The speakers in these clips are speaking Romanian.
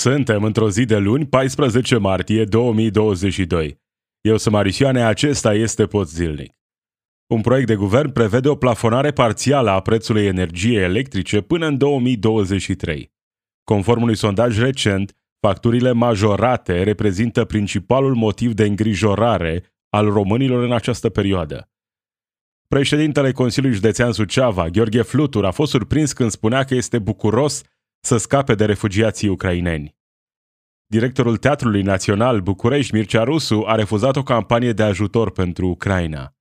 Suntem într-o zi de luni, 14 martie 2022. Eu sunt Marisioane, acesta este Pot Zilnic. Un proiect de guvern prevede o plafonare parțială a prețului energiei electrice până în 2023. Conform unui sondaj recent, facturile majorate reprezintă principalul motiv de îngrijorare al românilor în această perioadă. Președintele Consiliului Județean Suceava, Gheorghe Flutur, a fost surprins când spunea că este bucuros să scape de refugiații ucraineni. Directorul Teatrului Național București, Mircea Rusu, a refuzat o campanie de ajutor pentru Ucraina.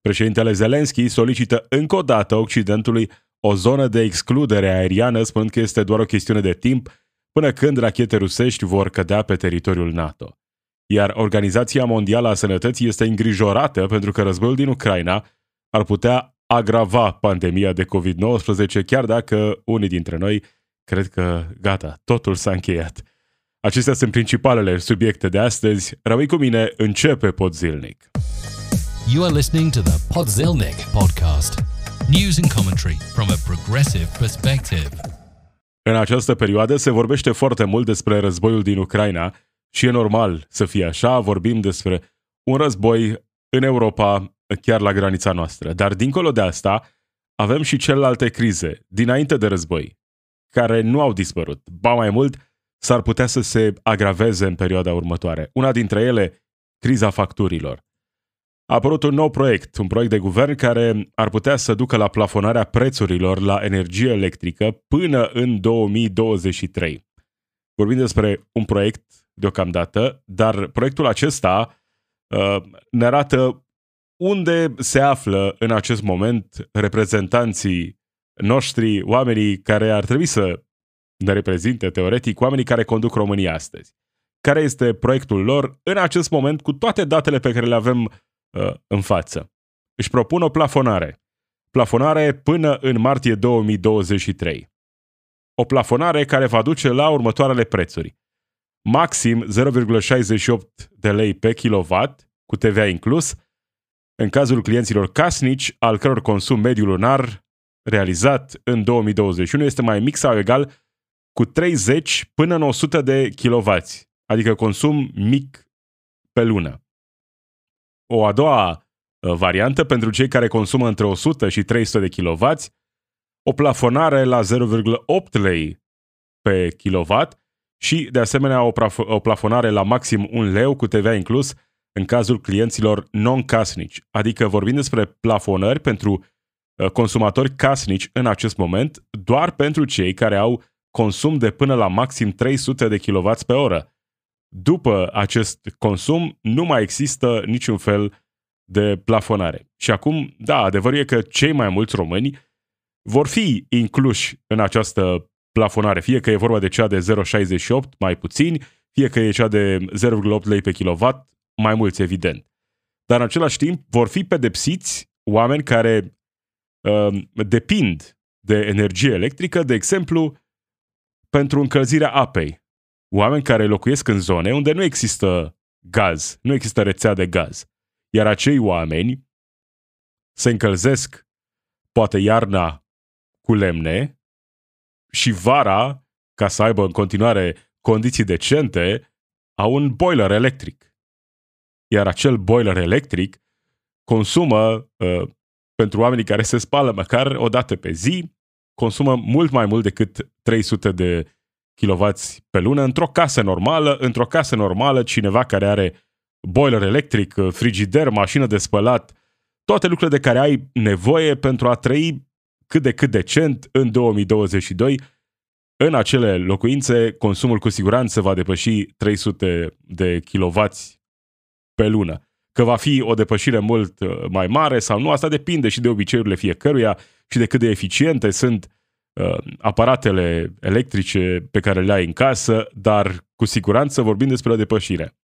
Președintele Zelenski solicită încă o dată Occidentului o zonă de excludere aeriană, spunând că este doar o chestiune de timp până când rachete rusești vor cădea pe teritoriul NATO. Iar Organizația Mondială a Sănătății este îngrijorată pentru că războiul din Ucraina ar putea agrava pandemia de COVID-19, chiar dacă unii dintre noi cred că gata, totul s-a încheiat. Acestea sunt principalele subiecte de astăzi. Rămâi cu mine, începe Pod Zilnic. You are listening to the Podzilnic podcast. News and commentary from a progressive perspective. În această perioadă se vorbește foarte mult despre războiul din Ucraina și e normal să fie așa, vorbim despre un război în Europa, chiar la granița noastră. Dar dincolo de asta, avem și celelalte crize, dinainte de război, care nu au dispărut. Ba mai mult, s-ar putea să se agraveze în perioada următoare. Una dintre ele, criza facturilor. A apărut un nou proiect, un proiect de guvern care ar putea să ducă la plafonarea prețurilor la energie electrică până în 2023. Vorbim despre un proiect deocamdată, dar proiectul acesta uh, ne arată unde se află în acest moment reprezentanții noștri, oamenii care ar trebui să ne reprezinte teoretic, oamenii care conduc România astăzi. Care este proiectul lor în acest moment cu toate datele pe care le avem uh, în față? Își propun o plafonare. Plafonare până în martie 2023. O plafonare care va duce la următoarele prețuri. Maxim 0,68 de lei pe kilowatt, cu TVA inclus, în cazul clienților casnici, al căror consum mediu lunar realizat în 2021 este mai mic sau egal cu 30 până în 100 de kW, adică consum mic pe lună. O a doua uh, variantă pentru cei care consumă între 100 și 300 de kW, o plafonare la 0,8 lei pe kilowatt și, de asemenea, o, o plafonare la maxim 1 leu cu TVA inclus în cazul clienților non-casnici, adică vorbim despre plafonări pentru uh, consumatori casnici în acest moment, doar pentru cei care au consum de până la maxim 300 de kW pe oră. După acest consum nu mai există niciun fel de plafonare. Și acum, da, adevărul e că cei mai mulți români vor fi incluși în această plafonare, fie că e vorba de cea de 0,68 mai puțini, fie că e cea de 0,8 lei pe kilowatt, mai mulți, evident. Dar în același timp vor fi pedepsiți oameni care uh, depind de energie electrică, de exemplu, pentru încălzirea apei. Oameni care locuiesc în zone unde nu există gaz, nu există rețea de gaz. Iar acei oameni se încălzesc poate iarna cu lemne și vara, ca să aibă în continuare condiții decente, au un boiler electric. Iar acel boiler electric consumă, uh, pentru oamenii care se spală măcar o dată pe zi, consumă mult mai mult decât 300 de kW pe lună într-o casă normală, într-o casă normală cineva care are boiler electric, frigider, mașină de spălat, toate lucrurile de care ai nevoie pentru a trăi cât de cât decent în 2022. În acele locuințe, consumul cu siguranță va depăși 300 de kW pe lună. Că va fi o depășire mult uh, mai mare sau nu, asta depinde și de obiceiurile fiecăruia și de cât de eficiente sunt uh, aparatele electrice pe care le ai în casă, dar cu siguranță vorbim despre o depășire.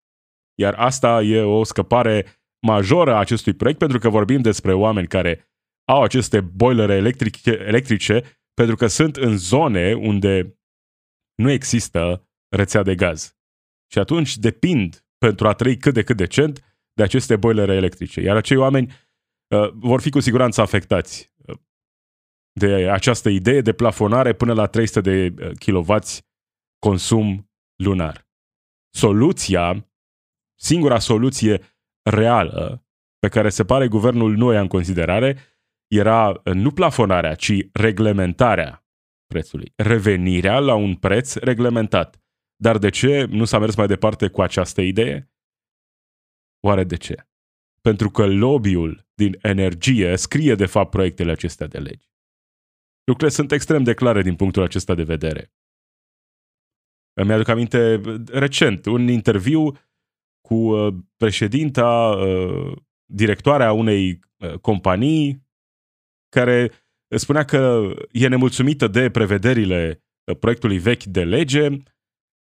Iar asta e o scăpare majoră a acestui proiect pentru că vorbim despre oameni care au aceste boilere electrice, electrice pentru că sunt în zone unde nu există rețea de gaz. Și atunci depind pentru a trăi cât de cât decent de aceste boilere electrice. Iar acei oameni uh, vor fi cu siguranță afectați uh, de această idee de plafonare până la 300 de uh, kW consum lunar. Soluția, singura soluție reală pe care se pare guvernul nu ia în considerare era nu plafonarea, ci reglementarea prețului. Revenirea la un preț reglementat. Dar de ce nu s-a mers mai departe cu această idee? Oare de ce? Pentru că lobby-ul din energie scrie de fapt proiectele acestea de legi. Lucrurile sunt extrem de clare din punctul acesta de vedere. Îmi aduc aminte recent un interviu cu uh, președinta, uh, directoarea unei uh, companii care spunea că e nemulțumită de prevederile proiectului vechi de lege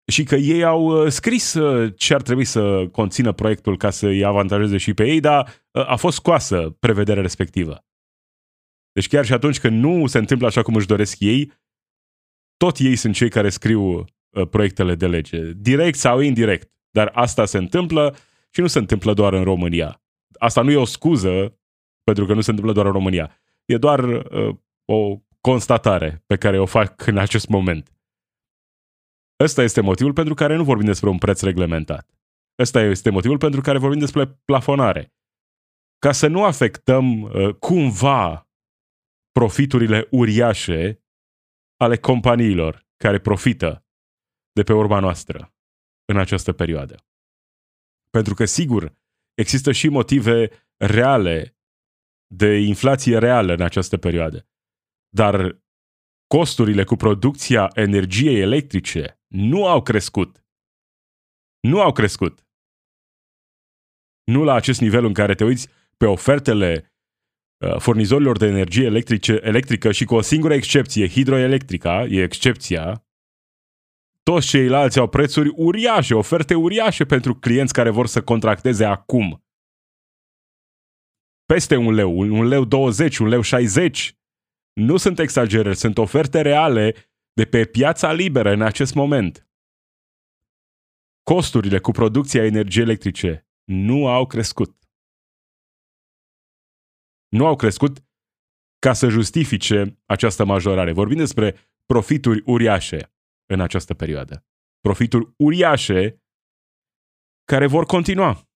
și că ei au scris ce ar trebui să conțină proiectul ca să îi avantajeze și pe ei, dar a fost scoasă prevederea respectivă. Deci chiar și atunci când nu se întâmplă așa cum își doresc ei, tot ei sunt cei care scriu proiectele de lege, direct sau indirect. Dar asta se întâmplă și nu se întâmplă doar în România. Asta nu e o scuză pentru că nu se întâmplă doar în România. E doar uh, o constatare pe care o fac în acest moment. Ăsta este motivul pentru care nu vorbim despre un preț reglementat. Ăsta este motivul pentru care vorbim despre plafonare. Ca să nu afectăm uh, cumva profiturile uriașe ale companiilor care profită de pe urma noastră în această perioadă. Pentru că, sigur, există și motive reale de inflație reală în această perioadă. Dar costurile cu producția energiei electrice nu au crescut. Nu au crescut. Nu la acest nivel în care te uiți pe ofertele uh, furnizorilor de energie electrice, electrică și cu o singură excepție, hidroelectrica, e excepția, toți ceilalți au prețuri uriașe, oferte uriașe pentru clienți care vor să contracteze acum. Peste un leu, un leu 20, un leu 60. Nu sunt exagerări, sunt oferte reale de pe piața liberă în acest moment. Costurile cu producția energiei electrice nu au crescut. Nu au crescut ca să justifice această majorare. Vorbim despre profituri uriașe în această perioadă. Profituri uriașe care vor continua.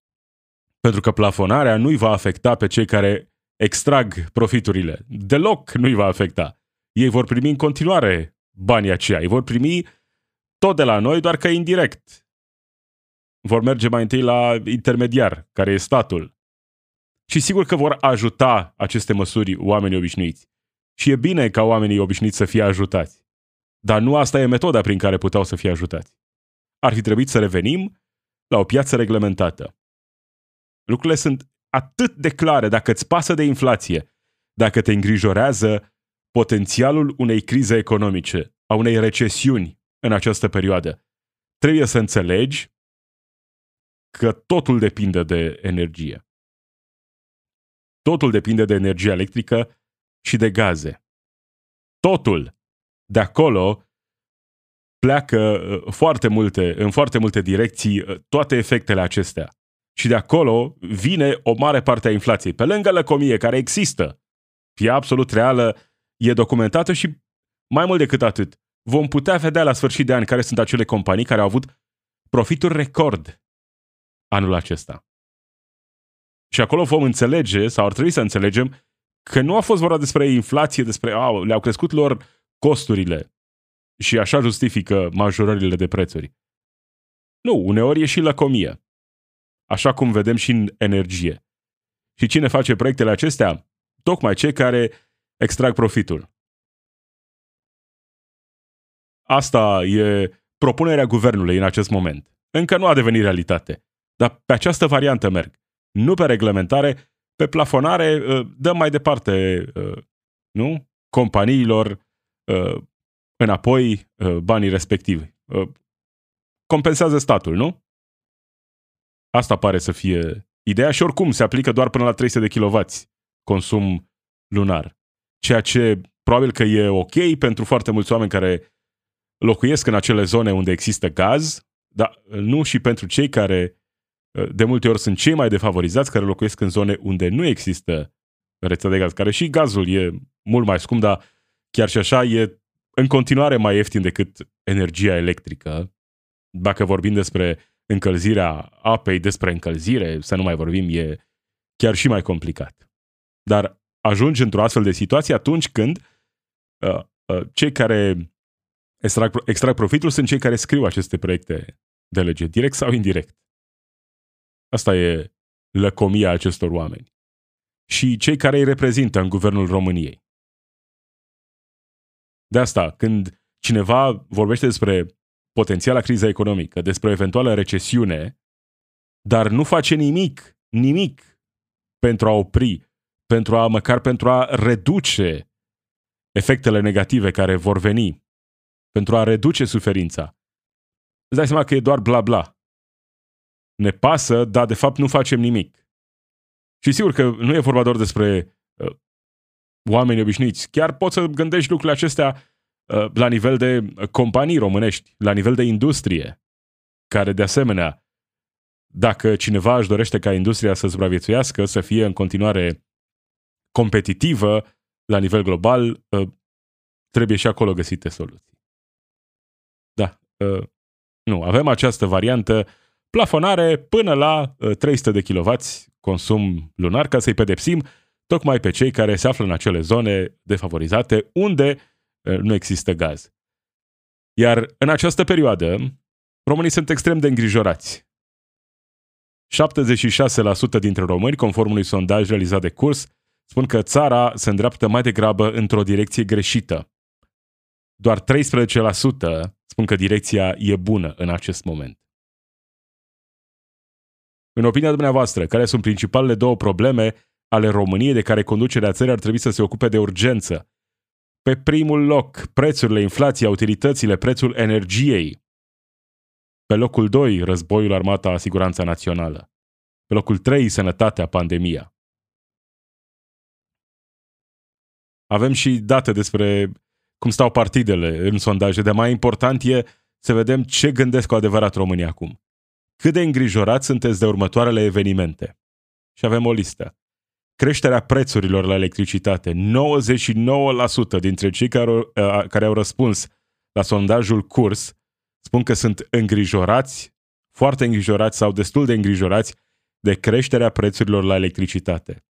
Pentru că plafonarea nu îi va afecta pe cei care extrag profiturile. Deloc nu îi va afecta. Ei vor primi în continuare banii aceia. Ei vor primi tot de la noi, doar că indirect. Vor merge mai întâi la intermediar, care e statul. Și sigur că vor ajuta aceste măsuri oamenii obișnuiți. Și e bine ca oamenii obișnuiți să fie ajutați. Dar nu asta e metoda prin care puteau să fie ajutați. Ar fi trebuit să revenim la o piață reglementată. Lucrurile sunt atât de clare dacă îți pasă de inflație, dacă te îngrijorează potențialul unei crize economice, a unei recesiuni în această perioadă. Trebuie să înțelegi că totul depinde de energie. Totul depinde de energie electrică și de gaze. Totul de acolo pleacă uh, foarte multe, în foarte multe direcții uh, toate efectele acestea. Și de acolo vine o mare parte a inflației. Pe lângă lăcomie, care există, e absolut reală, e documentată și mai mult decât atât, vom putea vedea la sfârșit de an care sunt acele companii care au avut profituri record anul acesta. Și acolo vom înțelege, sau ar trebui să înțelegem, că nu a fost vorba despre inflație, despre, au, le-au crescut lor costurile și așa justifică majorările de prețuri. Nu, uneori e și lăcomie. Așa cum vedem și în energie. Și cine face proiectele acestea? Tocmai cei care extrag profitul. Asta e propunerea guvernului în acest moment. Încă nu a devenit realitate. Dar pe această variantă merg. Nu pe reglementare, pe plafonare ă, dăm mai departe ă, nu? companiilor uh, înapoi uh, banii respectivi. Uh, compensează statul, nu? Asta pare să fie ideea și oricum se aplică doar până la 300 de kW consum lunar. Ceea ce probabil că e ok pentru foarte mulți oameni care locuiesc în acele zone unde există gaz, dar nu și pentru cei care uh, de multe ori sunt cei mai defavorizați, care locuiesc în zone unde nu există rețea de gaz, care și gazul e mult mai scump, dar chiar și așa e în continuare mai ieftin decât energia electrică, Dacă vorbim despre încălzirea apei, despre încălzire, să nu mai vorbim, e chiar și mai complicat. Dar ajungi într-o astfel de situație atunci când uh, uh, cei care extrag, extrag profitul sunt cei care scriu aceste proiecte de lege, direct sau indirect. Asta e lăcomia acestor oameni. Și cei care îi reprezintă în guvernul României. De asta, când cineva vorbește despre potențiala criză economică, despre o eventuală recesiune, dar nu face nimic, nimic pentru a opri, pentru a, măcar pentru a reduce efectele negative care vor veni, pentru a reduce suferința. Îți dai seama că e doar bla bla. Ne pasă, dar de fapt nu facem nimic. Și sigur că nu e vorba doar despre uh, oameni obișnuiți. Chiar poți să gândești lucrurile acestea uh, la nivel de companii românești, la nivel de industrie, care de asemenea, dacă cineva își dorește ca industria să supraviețuiască, să fie în continuare competitivă la nivel global, uh, trebuie și acolo găsite soluții. Da, uh, nu, avem această variantă plafonare până la 300 uh, de kW consum lunar ca să-i pedepsim tocmai pe cei care se află în acele zone defavorizate unde nu există gaz. Iar în această perioadă, românii sunt extrem de îngrijorați. 76% dintre români, conform unui sondaj realizat de curs, spun că țara se îndreaptă mai degrabă într-o direcție greșită. Doar 13% spun că direcția e bună în acest moment. În opinia dumneavoastră, care sunt principalele două probleme ale României de care conducerea țării ar trebui să se ocupe de urgență? Pe primul loc, prețurile, inflația, utilitățile, prețul energiei. Pe locul 2, războiul, armata, siguranța națională. Pe locul 3, sănătatea, pandemia. Avem și date despre cum stau partidele în sondaje, de mai important e să vedem ce gândesc cu adevărat România acum. Cât de îngrijorați sunteți de următoarele evenimente? Și avem o listă. Creșterea prețurilor la electricitate. 99% dintre cei care, au, care au răspuns la sondajul curs spun că sunt îngrijorați, foarte îngrijorați sau destul de îngrijorați de creșterea prețurilor la electricitate.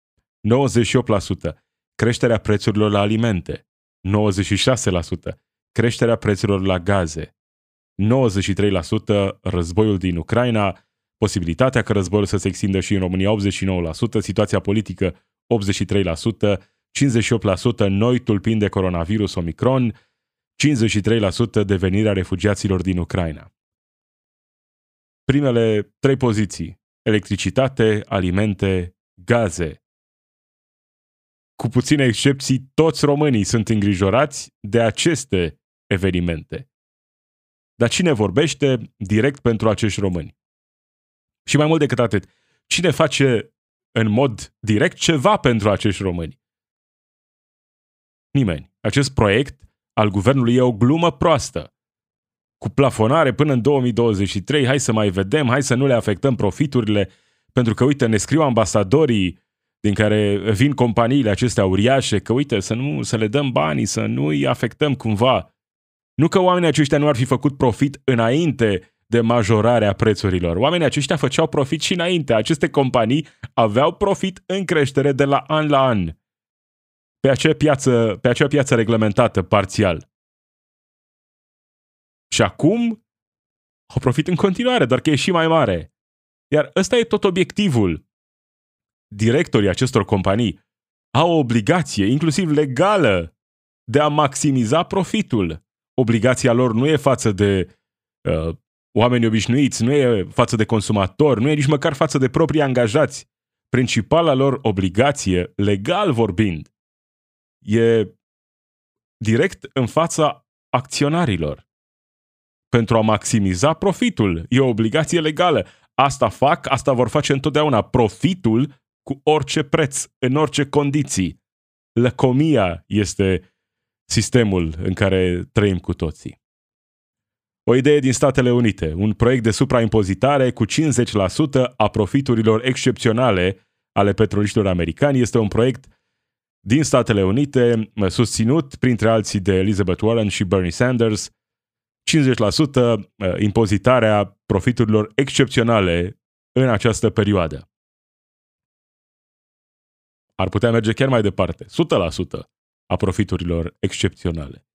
98% creșterea prețurilor la alimente, 96%, creșterea prețurilor la gaze, 93% războiul din Ucraina, posibilitatea ca războiul să se extindă și în România 89%, situația politică 83%, 58% noi tulpind de coronavirus Omicron, 53% devenirea refugiaților din Ucraina. Primele trei poziții, electricitate, alimente, gaze, cu puține excepții, toți românii sunt îngrijorați de aceste evenimente. Dar cine vorbește direct pentru acești români? Și mai mult decât atât, cine face în mod direct ceva pentru acești români? Nimeni. Acest proiect al guvernului e o glumă proastă. Cu plafonare până în 2023, hai să mai vedem, hai să nu le afectăm profiturile, pentru că, uite, ne scriu ambasadorii din care vin companiile acestea uriașe, că uite, să, nu, să le dăm banii, să nu îi afectăm cumva. Nu că oamenii aceștia nu ar fi făcut profit înainte de majorarea prețurilor. Oamenii aceștia făceau profit și înainte. Aceste companii aveau profit în creștere de la an la an. Pe acea piață, pe acea piață reglementată parțial. Și acum au profit în continuare, doar că e și mai mare. Iar ăsta e tot obiectivul directorii acestor companii au o obligație, inclusiv legală, de a maximiza profitul. Obligația lor nu e față de uh, oameni obișnuiți, nu e față de consumatori, nu e nici măcar față de proprii angajați. Principala lor obligație, legal vorbind, e direct în fața acționarilor. Pentru a maximiza profitul. E o obligație legală. Asta fac, asta vor face întotdeauna. Profitul cu orice preț, în orice condiții. Lăcomia este sistemul în care trăim cu toții. O idee din Statele Unite, un proiect de supraimpozitare cu 50% a profiturilor excepționale ale petroliștilor americani. Este un proiect din Statele Unite, susținut printre alții de Elizabeth Warren și Bernie Sanders, 50% impozitarea profiturilor excepționale în această perioadă. Ar putea merge chiar mai departe, 100% a profiturilor excepționale.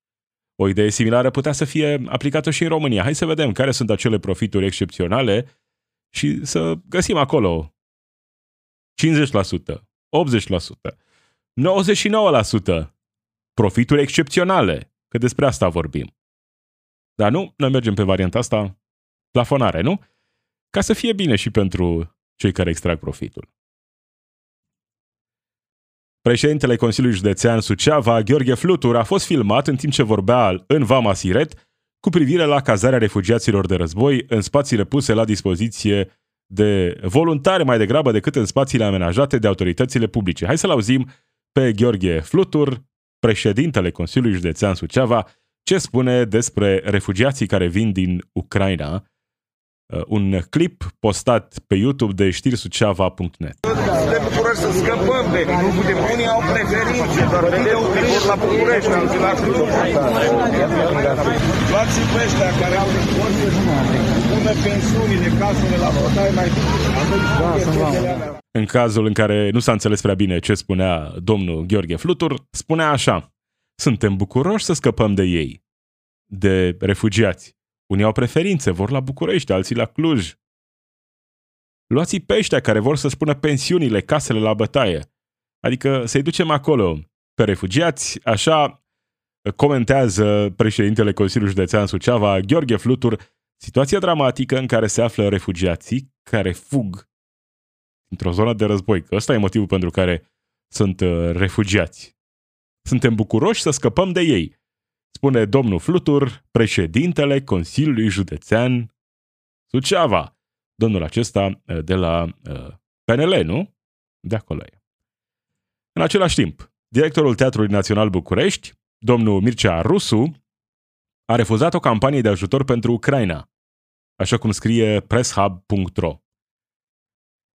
O idee similară putea să fie aplicată și în România. Hai să vedem care sunt acele profituri excepționale și să găsim acolo 50%, 80%, 99% profituri excepționale, că despre asta vorbim. Dar nu, noi mergem pe varianta asta, plafonare, nu? Ca să fie bine și pentru cei care extrag profitul. Președintele Consiliului Județean Suceava, Gheorghe Flutur, a fost filmat în timp ce vorbea în Vama Siret cu privire la cazarea refugiaților de război în spațiile puse la dispoziție de voluntari mai degrabă decât în spațiile amenajate de autoritățile publice. Hai să-l auzim pe Gheorghe Flutur, președintele Consiliului Județean Suceava, ce spune despre refugiații care vin din Ucraina Uh, un clip postat pe YouTube de știrisuceava.net. De București să scăpăm de unii au preferințe, doar vedem că vor la București, alții la Cluj. Luați pe ăștia care au bună pensiunile, casele la bătaie mai da, în cazul în care nu s-a înțeles prea bine ce spunea domnul Gheorghe Flutur, spunea așa, suntem bucuroși să scăpăm de ei, de refugiați. Unii au preferințe, vor la București, alții la Cluj. Luați-i pe ăștia care vor să spună pensiunile, casele la bătaie. Adică să-i ducem acolo pe refugiați, așa comentează președintele Consiliului Județean Suceava, Gheorghe Flutur, situația dramatică în care se află refugiații care fug într-o zonă de război. Că ăsta e motivul pentru care sunt uh, refugiați. Suntem bucuroși să scăpăm de ei spune domnul Flutur, președintele Consiliului Județean Suceava. Domnul acesta eh, de la uh, eh, PNL, nu? De acolo e. În același timp, directorul Teatrului Național București, domnul Mircea Rusu, a refuzat o campanie de ajutor pentru Ucraina, așa cum scrie presshub.ro.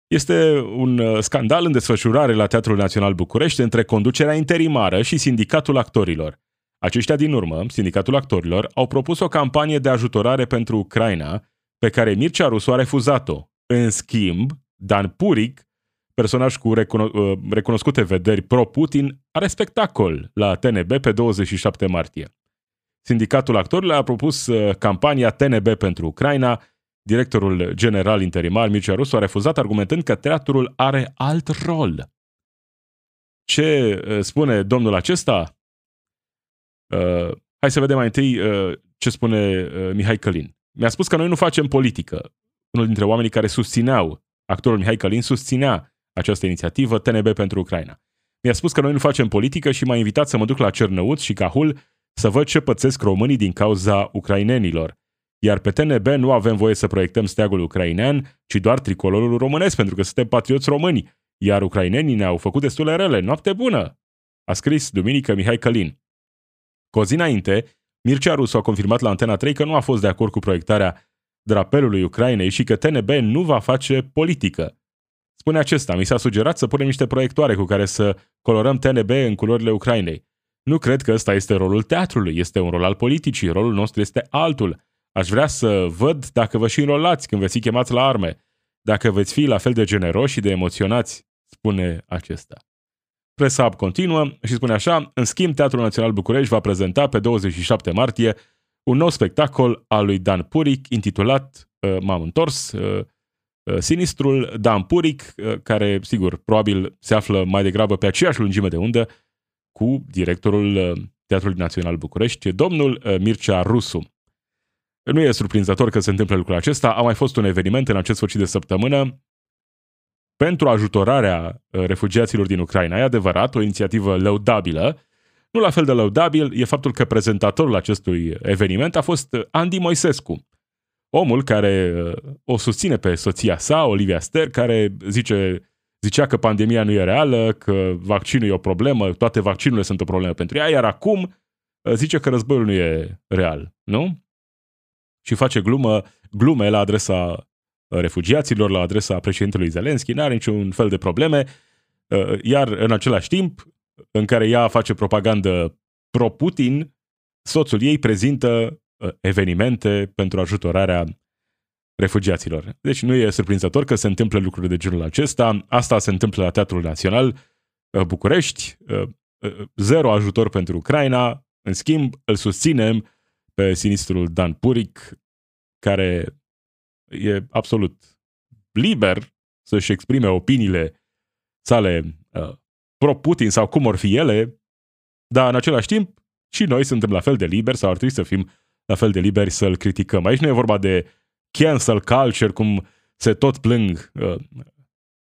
Este un eh, scandal în desfășurare la Teatrul Național București între conducerea interimară și sindicatul actorilor, aceștia din urmă, Sindicatul Actorilor, au propus o campanie de ajutorare pentru Ucraina, pe care Mircea Rusu a refuzat-o. În schimb, Dan Puric, personaj cu recuno- uh, recunoscute vederi pro-Putin, are spectacol la TNB pe 27 martie. Sindicatul Actorilor a propus uh, campania TNB pentru Ucraina, directorul general interimar Mircea Rusu a refuzat argumentând că teatrul are alt rol. Ce uh, spune domnul acesta? Uh, hai să vedem mai întâi uh, ce spune uh, Mihai Călin. Mi-a spus că noi nu facem politică. Unul dintre oamenii care susțineau, actorul Mihai Călin, susținea această inițiativă TNB pentru Ucraina. Mi-a spus că noi nu facem politică și m-a invitat să mă duc la Cernăuț și Cahul să văd ce pățesc românii din cauza ucrainenilor. Iar pe TNB nu avem voie să proiectăm steagul ucrainean, ci doar tricolorul românesc, pentru că suntem patrioți români. Iar ucrainenii ne-au făcut destule rele. Noapte bună! A scris duminică Mihai Călin. Cu o zi înainte, Mircea Rusu a confirmat la Antena 3 că nu a fost de acord cu proiectarea drapelului Ucrainei și că TNB nu va face politică. Spune acesta, mi s-a sugerat să punem niște proiectoare cu care să colorăm TNB în culorile Ucrainei. Nu cred că ăsta este rolul teatrului, este un rol al politicii, rolul nostru este altul. Aș vrea să văd dacă vă și înrolați când veți fi chemați la arme, dacă veți fi la fel de generoși și de emoționați, spune acesta. Presa Hub continuă și spune așa, în schimb, Teatrul Național București va prezenta pe 27 martie un nou spectacol al lui Dan Puric intitulat uh, M-am întors, uh, uh, Sinistrul Dan Puric, uh, care, sigur, probabil se află mai degrabă pe aceeași lungime de undă cu directorul uh, Teatrului Național București, domnul uh, Mircea Rusu. Nu e surprinzător că se întâmplă lucrul acesta. A mai fost un eveniment în acest sfârșit de săptămână pentru ajutorarea uh, refugiaților din Ucraina. E adevărat, o inițiativă lăudabilă. Nu la fel de lăudabil e faptul că prezentatorul acestui eveniment a fost uh, Andy Moisescu, omul care uh, o susține pe soția sa, Olivia Ster, care zice, zicea că pandemia nu e reală, că vaccinul e o problemă, toate vaccinurile sunt o problemă pentru ea, iar acum zice că războiul nu e real, nu? Și face glumă, glume la adresa refugiaților, la adresa președintelui Zelenski, n-are niciun fel de probleme, uh, iar în același timp, în care ea face propagandă pro-Putin, soțul ei prezintă uh, evenimente pentru ajutorarea refugiaților. Deci nu e surprinzător că se întâmplă lucruri de genul acesta. Asta se întâmplă la Teatrul Național uh, București. Uh, zero ajutor pentru Ucraina. În schimb, îl susținem pe sinistrul Dan Puric, care e absolut liber să-și exprime opiniile sale uh, pro-Putin sau cum or fi ele, dar în același timp și noi suntem la fel de liberi sau ar trebui să fim la fel de liberi să-l criticăm. Aici nu e vorba de cancel culture, cum se tot plâng uh,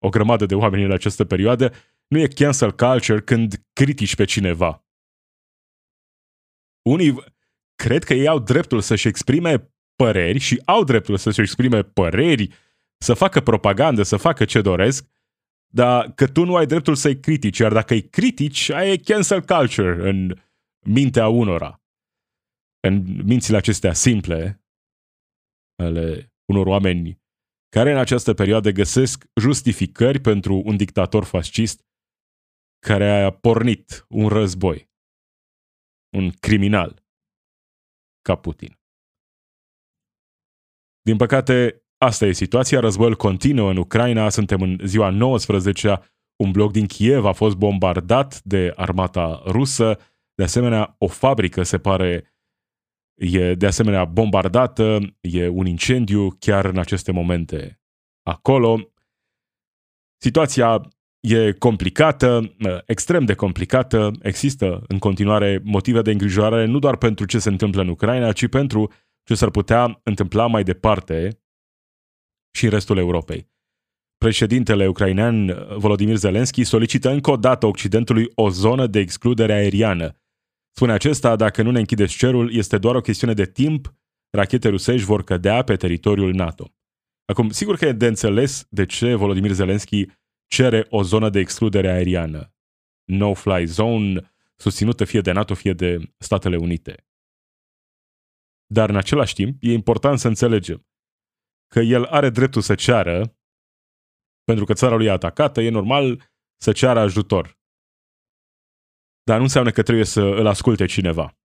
o grămadă de oameni în această perioadă. Nu e cancel culture când critici pe cineva. Unii cred că ei au dreptul să-și exprime păreri și au dreptul să-și exprime păreri, să facă propagandă, să facă ce doresc, dar că tu nu ai dreptul să-i critici, iar dacă îi critici, ai cancel culture în mintea unora. În mințile acestea simple ale unor oameni care în această perioadă găsesc justificări pentru un dictator fascist care a pornit un război. Un criminal ca Putin. Din păcate, asta e situația. Războiul continuă în Ucraina. Suntem în ziua 19 Un bloc din Kiev a fost bombardat de armata rusă. De asemenea, o fabrică se pare e de asemenea bombardată, e un incendiu chiar în aceste momente acolo. Situația e complicată, extrem de complicată, există în continuare motive de îngrijorare nu doar pentru ce se întâmplă în Ucraina, ci pentru ce s-ar putea întâmpla mai departe și în restul Europei. Președintele ucrainean Volodymyr Zelensky solicită încă o dată Occidentului o zonă de excludere aeriană. Spune acesta, dacă nu ne închideți cerul, este doar o chestiune de timp, rachete rusești vor cădea pe teritoriul NATO. Acum, sigur că e de înțeles de ce Volodymyr Zelensky cere o zonă de excludere aeriană. No-fly zone, susținută fie de NATO, fie de Statele Unite. Dar în același timp, e important să înțelegem că el are dreptul să ceară, pentru că țara lui e atacată, e normal să ceară ajutor. Dar nu înseamnă că trebuie să îl asculte cineva.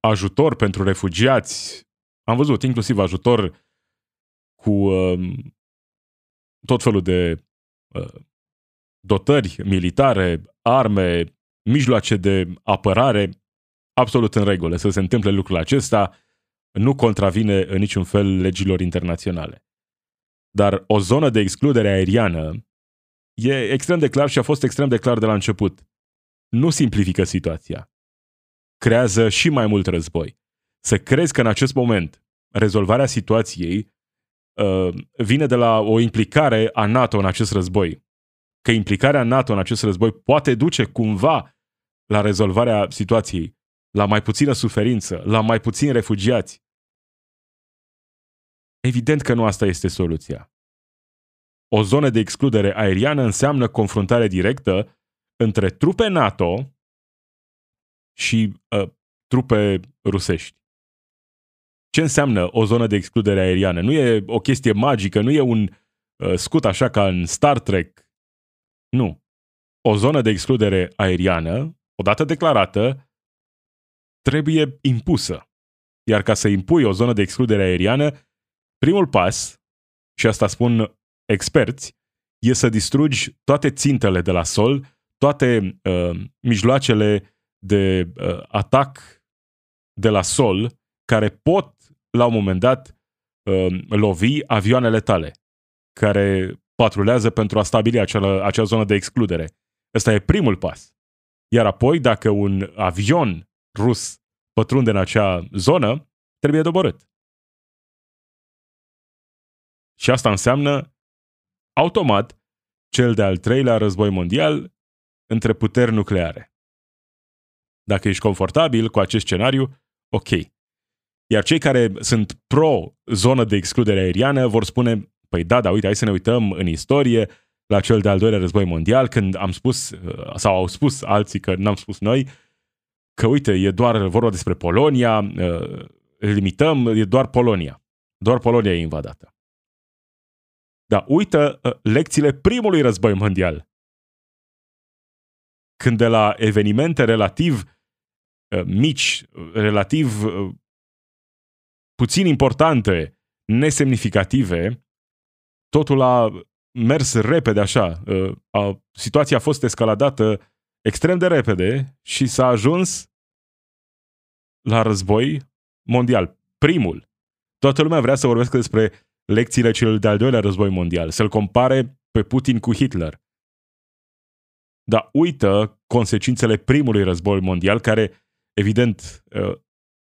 Ajutor pentru refugiați, am văzut inclusiv ajutor cu uh, tot felul de uh, dotări militare, arme, mijloace de apărare, absolut în regulă să se întâmple lucrul acesta, nu contravine în niciun fel legilor internaționale. Dar o zonă de excludere aeriană e extrem de clar și a fost extrem de clar de la început. Nu simplifică situația. Creează și mai mult război. Să crezi că în acest moment rezolvarea situației uh, vine de la o implicare a NATO în acest război. Că implicarea NATO în acest război poate duce cumva la rezolvarea situației la mai puțină suferință, la mai puțini refugiați. Evident că nu asta este soluția. O zonă de excludere aeriană înseamnă confruntare directă între trupe NATO și uh, trupe rusești. Ce înseamnă o zonă de excludere aeriană? Nu e o chestie magică, nu e un uh, scut așa ca în Star Trek. Nu. O zonă de excludere aeriană, odată declarată, trebuie impusă. Iar ca să impui o zonă de excludere aeriană, primul pas, și asta spun experți, e să distrugi toate țintele de la sol, toate uh, mijloacele de uh, atac de la sol care pot, la un moment dat, uh, lovi avioanele tale, care patrulează pentru a stabili acea, acea zonă de excludere. Ăsta e primul pas. Iar apoi, dacă un avion rus pătrunde în acea zonă, trebuie doborât. Și asta înseamnă, automat, cel de-al treilea război mondial între puteri nucleare. Dacă ești confortabil cu acest scenariu, ok. Iar cei care sunt pro-zonă de excludere aeriană vor spune, păi da, da, uite, hai să ne uităm în istorie la cel de-al doilea război mondial, când am spus, sau au spus alții că n-am spus noi, că uite, e doar vorba despre Polonia, uh, limităm, e doar Polonia. Doar Polonia e invadată. Dar uită uh, lecțiile primului război mondial. Când de la evenimente relativ uh, mici, relativ uh, puțin importante, nesemnificative, totul a mers repede așa. A, situația a fost escaladată extrem de repede și s-a ajuns la război mondial. Primul. Toată lumea vrea să vorbească despre lecțiile cel de-al doilea război mondial, să-l compare pe Putin cu Hitler. Dar uită consecințele primului război mondial, care, evident, uh,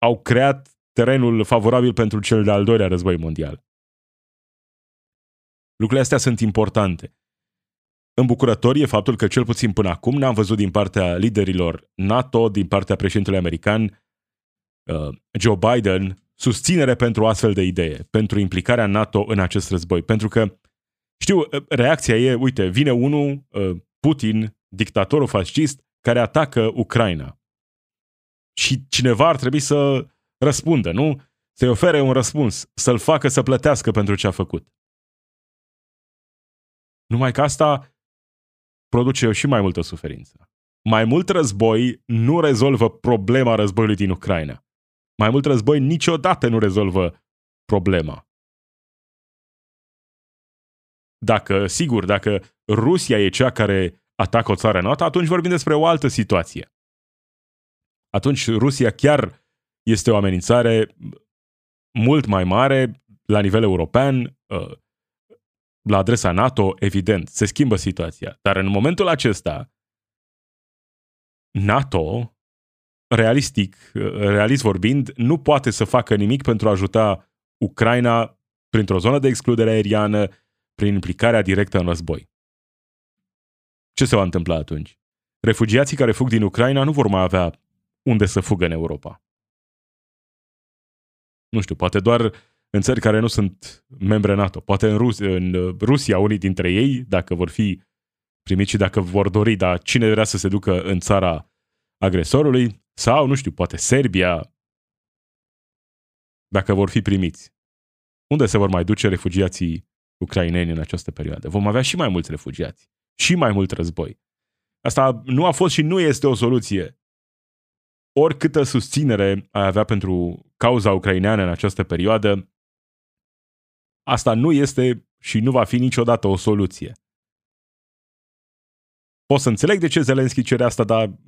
au creat terenul favorabil pentru cel de-al doilea război mondial. Lucrurile astea sunt importante. Îmbucurător e faptul că, cel puțin până acum, n-am văzut din partea liderilor NATO, din partea președintelui american, uh, Joe Biden, susținere pentru astfel de idee, pentru implicarea NATO în acest război. Pentru că, știu, reacția e, uite, vine unul, uh, Putin, dictatorul fascist, care atacă Ucraina. Și cineva ar trebui să răspundă, nu? Să-i ofere un răspuns, să-l facă să plătească pentru ce a făcut. Numai că asta produce și mai multă suferință. Mai mult război nu rezolvă problema războiului din Ucraina. Mai mult război niciodată nu rezolvă problema. Dacă, sigur, dacă Rusia e cea care atacă o țară NATO, atunci vorbim despre o altă situație. Atunci Rusia chiar este o amenințare mult mai mare la nivel european, uh, la adresa NATO, evident, se schimbă situația. Dar în momentul acesta, NATO realistic, realist vorbind, nu poate să facă nimic pentru a ajuta Ucraina printr-o zonă de excludere aeriană, prin implicarea directă în război. Ce se va întâmpla atunci? Refugiații care fug din Ucraina nu vor mai avea unde să fugă în Europa. Nu știu, poate doar în țări care nu sunt membre NATO. Poate în, Rus- în Rusia, unii dintre ei, dacă vor fi primiți și dacă vor dori, dar cine vrea să se ducă în țara agresorului, sau, nu știu, poate Serbia, dacă vor fi primiți. Unde se vor mai duce refugiații ucraineni în această perioadă? Vom avea și mai mulți refugiați, și mai mult război. Asta nu a fost și nu este o soluție. Oricâtă susținere ai avea pentru cauza ucraineană în această perioadă, asta nu este și nu va fi niciodată o soluție. Pot să înțeleg de ce Zelenski cere asta, dar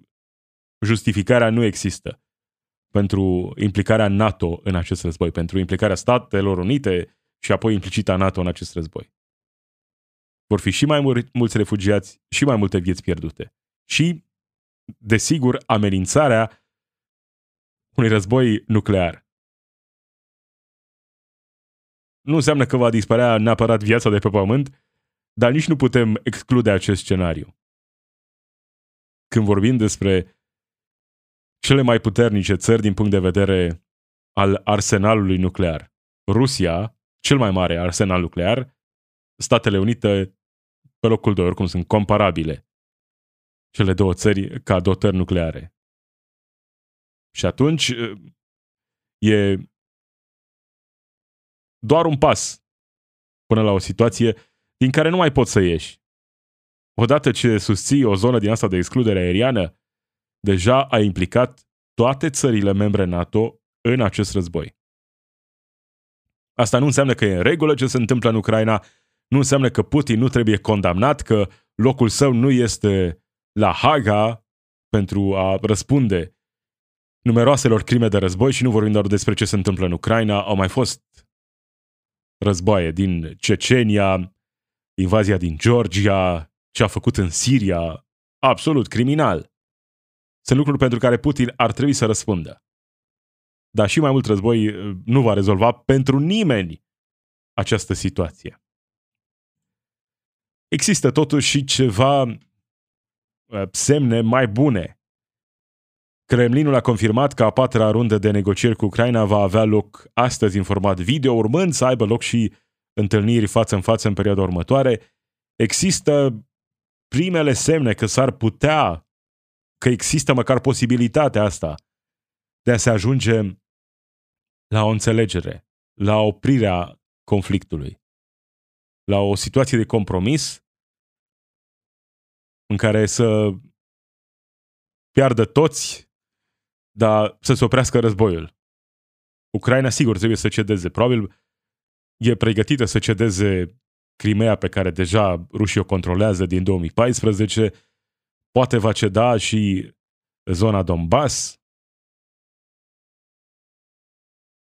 justificarea nu există pentru implicarea NATO în acest război, pentru implicarea Statelor Unite și apoi implicita NATO în acest război. Vor fi și mai mulți refugiați și mai multe vieți pierdute. Și, desigur, amenințarea unui război nuclear. Nu înseamnă că va dispărea neapărat viața de pe pământ, dar nici nu putem exclude acest scenariu. Când vorbim despre cele mai puternice țări din punct de vedere al arsenalului nuclear. Rusia, cel mai mare arsenal nuclear, Statele Unite pe locul 2, oricum sunt comparabile cele două țări ca dotări nucleare. Și atunci e doar un pas până la o situație din care nu mai poți să ieși. Odată ce susții o zonă din asta de excludere aeriană, deja a implicat toate țările membre NATO în acest război. Asta nu înseamnă că e în regulă ce se întâmplă în Ucraina, nu înseamnă că Putin nu trebuie condamnat, că locul său nu este la Haga pentru a răspunde numeroaselor crime de război și nu vorbim doar despre ce se întâmplă în Ucraina, au mai fost războaie din Cecenia, invazia din Georgia, ce a făcut în Siria, absolut criminal. Sunt lucruri pentru care Putin ar trebui să răspundă. Dar și mai mult război uh, nu va rezolva pentru nimeni această situație. Există totuși și ceva uh, semne mai bune. Kremlinul a confirmat că a patra rundă de negocieri cu Ucraina va avea loc astăzi în format video, urmând să aibă loc și întâlniri față în față în perioada următoare. Există primele semne că s-ar putea că există măcar posibilitatea asta de a se ajunge la o înțelegere, la oprirea conflictului, la o situație de compromis în care să piardă toți, dar să se oprească războiul. Ucraina, sigur, trebuie să cedeze. Probabil e pregătită să cedeze Crimea pe care deja rușii o controlează din 2014, poate va ceda și zona Donbass.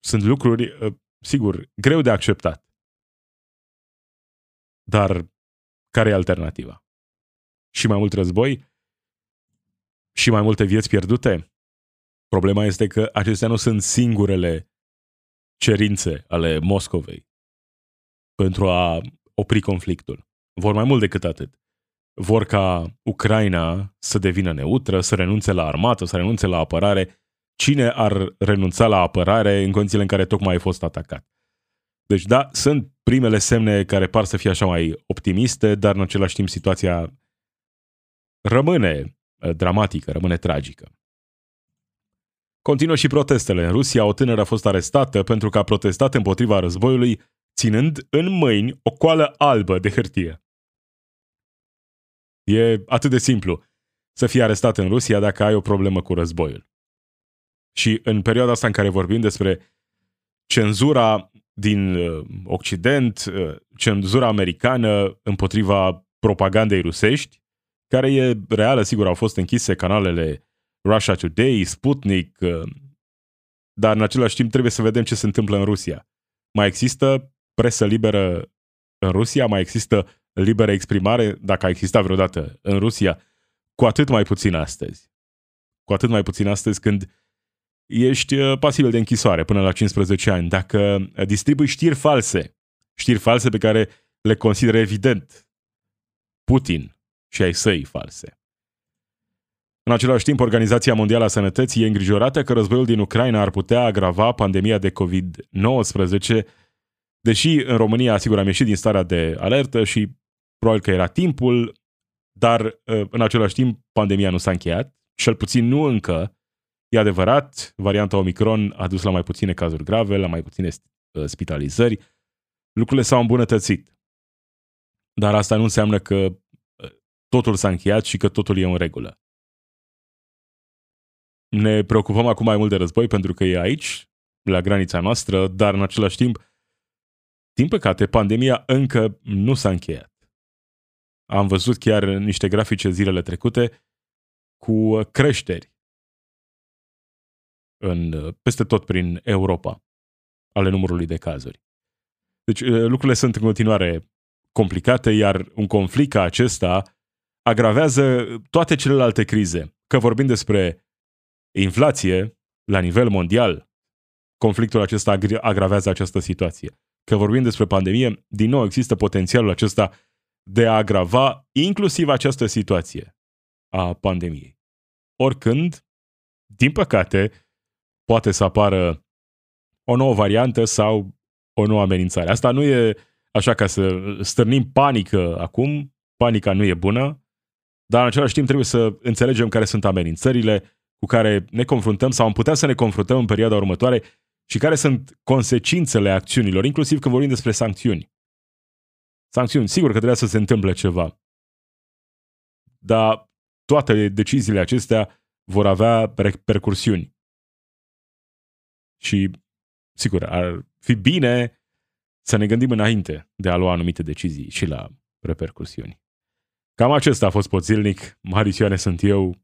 Sunt lucruri, uh, sigur, greu de acceptat. Dar care e alternativa? Și mai mult război? Și mai multe vieți pierdute? Problema este că acestea nu sunt singurele cerințe ale Moscovei pentru a opri conflictul. Vor mai mult decât atât. Vor ca Ucraina să devină neutră, să renunțe la armată, să renunțe la apărare. Cine ar renunța la apărare în condițiile în care tocmai ai fost atacat? Deci da, sunt primele semne care par să fie așa mai optimiste, dar în același timp situația rămâne uh, dramatică, rămâne tragică. Continuă și protestele. În Rusia, o tânără a fost arestată pentru că a protestat împotriva războiului, ținând în mâini o coală albă de hârtie. E atât de simplu să fii arestat în Rusia dacă ai o problemă cu războiul. Și în perioada asta în care vorbim despre cenzura din uh, Occident, uh, cenzura americană împotriva propagandei rusești, care e reală, sigur, au fost închise canalele Russia Today, Sputnik, uh, dar în același timp trebuie să vedem ce se întâmplă în Rusia. Mai există presă liberă în Rusia? Mai există liberă exprimare, dacă a existat vreodată în Rusia? Cu atât mai puțin astăzi. Cu atât mai puțin astăzi când ești uh, pasibil de închisoare până la 15 ani. Dacă distribui știri false, știri false pe care le consideră evident Putin și ai săi false. În același timp, Organizația Mondială a Sănătății e îngrijorată că războiul din Ucraina ar putea agrava pandemia de COVID-19, deși în România, sigur, am ieșit din starea de alertă și probabil că era timpul, dar uh, în același timp pandemia nu s-a încheiat, cel puțin nu încă. E adevărat, varianta Omicron a dus la mai puține cazuri grave, la mai puține uh, spitalizări. Lucrurile s-au îmbunătățit. Dar asta nu înseamnă că uh, totul s-a încheiat și că totul e în regulă. Ne preocupăm acum mai mult de război pentru că e aici, la granița noastră, dar în același timp, din păcate, pandemia încă nu s-a încheiat. Am văzut chiar niște grafice zilele trecute cu creșteri în, peste tot prin Europa ale numărului de cazuri. Deci lucrurile sunt în continuare complicate, iar un conflict ca acesta agravează toate celelalte crize. Că vorbim despre inflație la nivel mondial, conflictul acesta agravează această situație. Că vorbim despre pandemie, din nou există potențialul acesta de a agrava inclusiv această situație a pandemiei. Oricând, din păcate, poate să apară o nouă variantă sau o nouă amenințare. Asta nu e așa ca să stârnim panică acum, panica nu e bună, dar în același timp trebuie să înțelegem care sunt amenințările, cu care ne confruntăm sau am putea să ne confruntăm în perioada următoare și care sunt consecințele acțiunilor, inclusiv când vorbim despre sancțiuni. Sancțiuni, sigur că trebuie să se întâmple ceva. Dar toate deciziile acestea vor avea repercursiuni. Și, sigur, ar fi bine să ne gândim înainte de a lua anumite decizii și la repercursiuni. Cam acesta a fost Poțilnic. Marius Ioane sunt eu.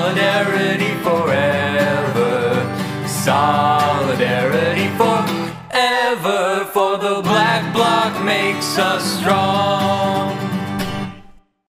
makes us strong.